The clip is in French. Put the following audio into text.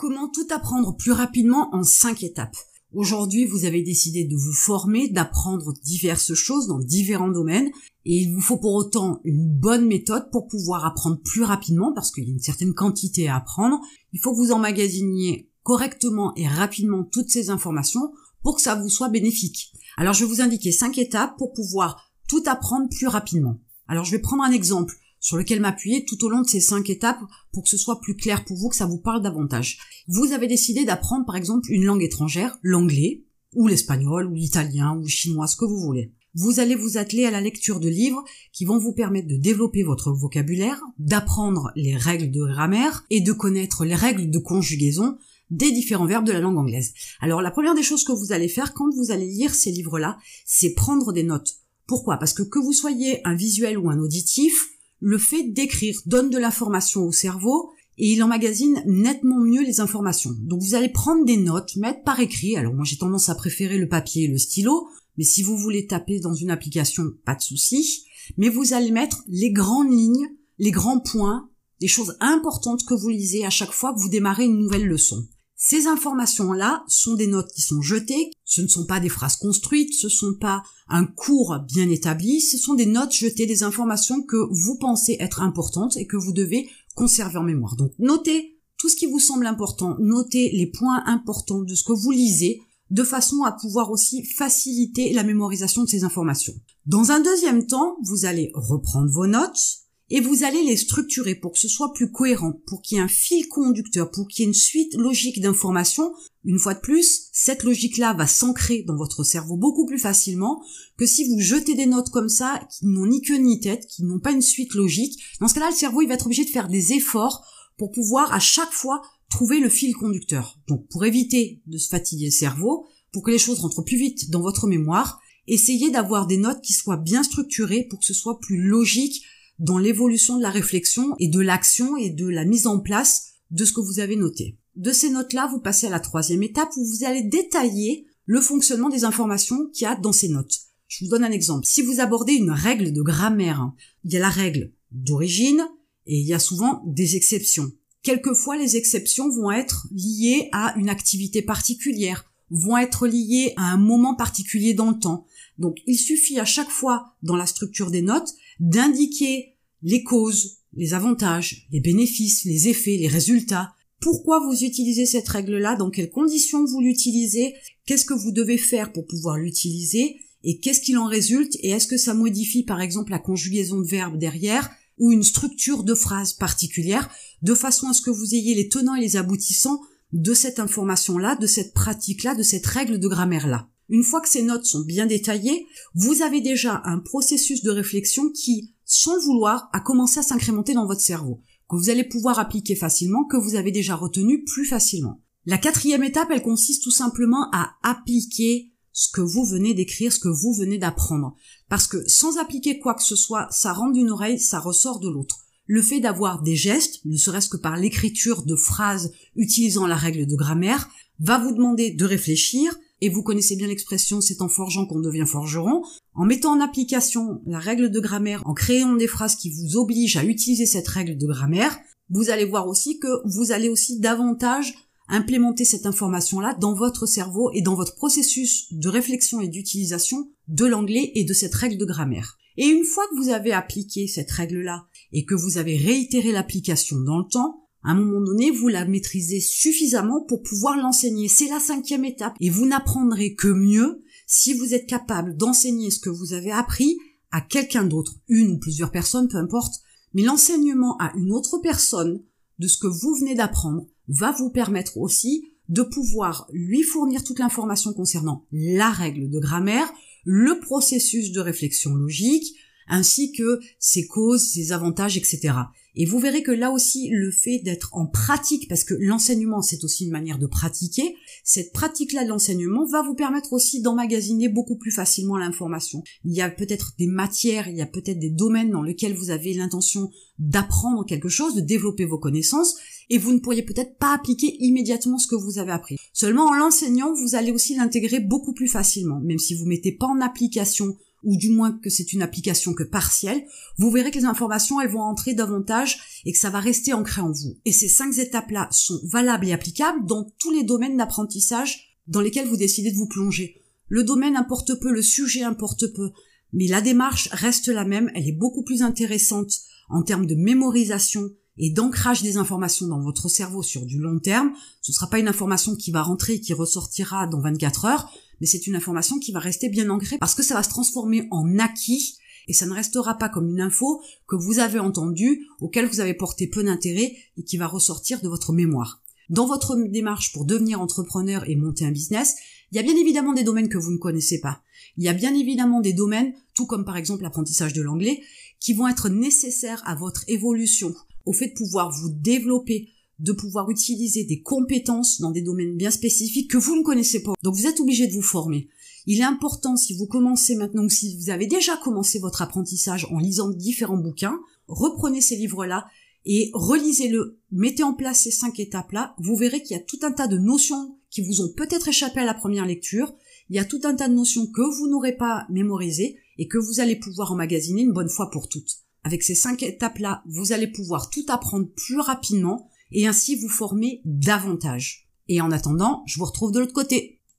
Comment tout apprendre plus rapidement en cinq étapes? Aujourd'hui, vous avez décidé de vous former, d'apprendre diverses choses dans différents domaines, et il vous faut pour autant une bonne méthode pour pouvoir apprendre plus rapidement, parce qu'il y a une certaine quantité à apprendre. Il faut vous emmagasiniez correctement et rapidement toutes ces informations pour que ça vous soit bénéfique. Alors je vais vous indiquer cinq étapes pour pouvoir tout apprendre plus rapidement. Alors je vais prendre un exemple sur lequel m'appuyer tout au long de ces cinq étapes pour que ce soit plus clair pour vous, que ça vous parle davantage. Vous avez décidé d'apprendre par exemple une langue étrangère, l'anglais, ou l'espagnol, ou l'italien, ou le chinois, ce que vous voulez. Vous allez vous atteler à la lecture de livres qui vont vous permettre de développer votre vocabulaire, d'apprendre les règles de grammaire et de connaître les règles de conjugaison des différents verbes de la langue anglaise. Alors la première des choses que vous allez faire quand vous allez lire ces livres-là, c'est prendre des notes. Pourquoi? Parce que que vous soyez un visuel ou un auditif, le fait d'écrire donne de l'information au cerveau et il emmagasine nettement mieux les informations. Donc vous allez prendre des notes, mettre par écrit. Alors moi j'ai tendance à préférer le papier et le stylo, mais si vous voulez taper dans une application, pas de souci. Mais vous allez mettre les grandes lignes, les grands points, les choses importantes que vous lisez à chaque fois que vous démarrez une nouvelle leçon. Ces informations-là sont des notes qui sont jetées, ce ne sont pas des phrases construites, ce ne sont pas un cours bien établi, ce sont des notes jetées, des informations que vous pensez être importantes et que vous devez conserver en mémoire. Donc notez tout ce qui vous semble important, notez les points importants de ce que vous lisez, de façon à pouvoir aussi faciliter la mémorisation de ces informations. Dans un deuxième temps, vous allez reprendre vos notes, et vous allez les structurer pour que ce soit plus cohérent, pour qu'il y ait un fil conducteur, pour qu'il y ait une suite logique d'informations. Une fois de plus, cette logique-là va s'ancrer dans votre cerveau beaucoup plus facilement que si vous jetez des notes comme ça qui n'ont ni queue ni tête, qui n'ont pas une suite logique. Dans ce cas-là, le cerveau, il va être obligé de faire des efforts pour pouvoir à chaque fois trouver le fil conducteur. Donc, pour éviter de se fatiguer le cerveau, pour que les choses rentrent plus vite dans votre mémoire, essayez d'avoir des notes qui soient bien structurées pour que ce soit plus logique dans l'évolution de la réflexion et de l'action et de la mise en place de ce que vous avez noté. De ces notes-là, vous passez à la troisième étape où vous allez détailler le fonctionnement des informations qu'il y a dans ces notes. Je vous donne un exemple. Si vous abordez une règle de grammaire, il y a la règle d'origine et il y a souvent des exceptions. Quelquefois, les exceptions vont être liées à une activité particulière, vont être liées à un moment particulier dans le temps. Donc, il suffit à chaque fois dans la structure des notes d'indiquer les causes, les avantages, les bénéfices, les effets, les résultats. Pourquoi vous utilisez cette règle-là? Dans quelles conditions vous l'utilisez? Qu'est-ce que vous devez faire pour pouvoir l'utiliser? Et qu'est-ce qu'il en résulte? Et est-ce que ça modifie par exemple la conjugaison de verbes derrière ou une structure de phrase particulière de façon à ce que vous ayez les tenants et les aboutissants de cette information-là, de cette pratique-là, de cette règle de grammaire-là? Une fois que ces notes sont bien détaillées, vous avez déjà un processus de réflexion qui, sans le vouloir, a commencé à s'incrémenter dans votre cerveau, que vous allez pouvoir appliquer facilement, que vous avez déjà retenu plus facilement. La quatrième étape, elle consiste tout simplement à appliquer ce que vous venez d'écrire, ce que vous venez d'apprendre. Parce que sans appliquer quoi que ce soit, ça rentre d'une oreille, ça ressort de l'autre. Le fait d'avoir des gestes, ne serait-ce que par l'écriture de phrases utilisant la règle de grammaire, va vous demander de réfléchir, et vous connaissez bien l'expression c'est en forgeant qu'on devient forgeron, en mettant en application la règle de grammaire, en créant des phrases qui vous obligent à utiliser cette règle de grammaire, vous allez voir aussi que vous allez aussi davantage implémenter cette information-là dans votre cerveau et dans votre processus de réflexion et d'utilisation de l'anglais et de cette règle de grammaire. Et une fois que vous avez appliqué cette règle-là et que vous avez réitéré l'application dans le temps, à un moment donné, vous la maîtrisez suffisamment pour pouvoir l'enseigner. C'est la cinquième étape. Et vous n'apprendrez que mieux si vous êtes capable d'enseigner ce que vous avez appris à quelqu'un d'autre, une ou plusieurs personnes, peu importe. Mais l'enseignement à une autre personne de ce que vous venez d'apprendre va vous permettre aussi de pouvoir lui fournir toute l'information concernant la règle de grammaire, le processus de réflexion logique, ainsi que ses causes, ses avantages, etc. Et vous verrez que là aussi, le fait d'être en pratique, parce que l'enseignement, c'est aussi une manière de pratiquer, cette pratique-là de l'enseignement va vous permettre aussi d'emmagasiner beaucoup plus facilement l'information. Il y a peut-être des matières, il y a peut-être des domaines dans lesquels vous avez l'intention d'apprendre quelque chose, de développer vos connaissances, et vous ne pourriez peut-être pas appliquer immédiatement ce que vous avez appris. Seulement en l'enseignant, vous allez aussi l'intégrer beaucoup plus facilement, même si vous mettez pas en application ou du moins que c'est une application que partielle, vous verrez que les informations, elles vont entrer davantage et que ça va rester ancré en vous. Et ces cinq étapes-là sont valables et applicables dans tous les domaines d'apprentissage dans lesquels vous décidez de vous plonger. Le domaine importe peu, le sujet importe peu, mais la démarche reste la même, elle est beaucoup plus intéressante en termes de mémorisation et d'ancrage des informations dans votre cerveau sur du long terme. Ce ne sera pas une information qui va rentrer et qui ressortira dans 24 heures, mais c'est une information qui va rester bien ancrée parce que ça va se transformer en acquis et ça ne restera pas comme une info que vous avez entendue, auquel vous avez porté peu d'intérêt et qui va ressortir de votre mémoire. Dans votre démarche pour devenir entrepreneur et monter un business, il y a bien évidemment des domaines que vous ne connaissez pas. Il y a bien évidemment des domaines, tout comme par exemple l'apprentissage de l'anglais, qui vont être nécessaires à votre évolution, au fait de pouvoir vous développer, de pouvoir utiliser des compétences dans des domaines bien spécifiques que vous ne connaissez pas. Donc vous êtes obligé de vous former. Il est important, si vous commencez maintenant ou si vous avez déjà commencé votre apprentissage en lisant différents bouquins, reprenez ces livres-là et relisez-le, mettez en place ces cinq étapes-là, vous verrez qu'il y a tout un tas de notions qui vous ont peut-être échappé à la première lecture, il y a tout un tas de notions que vous n'aurez pas mémorisées et que vous allez pouvoir emmagasiner une bonne fois pour toutes. Avec ces cinq étapes-là, vous allez pouvoir tout apprendre plus rapidement et ainsi vous former davantage. Et en attendant, je vous retrouve de l'autre côté.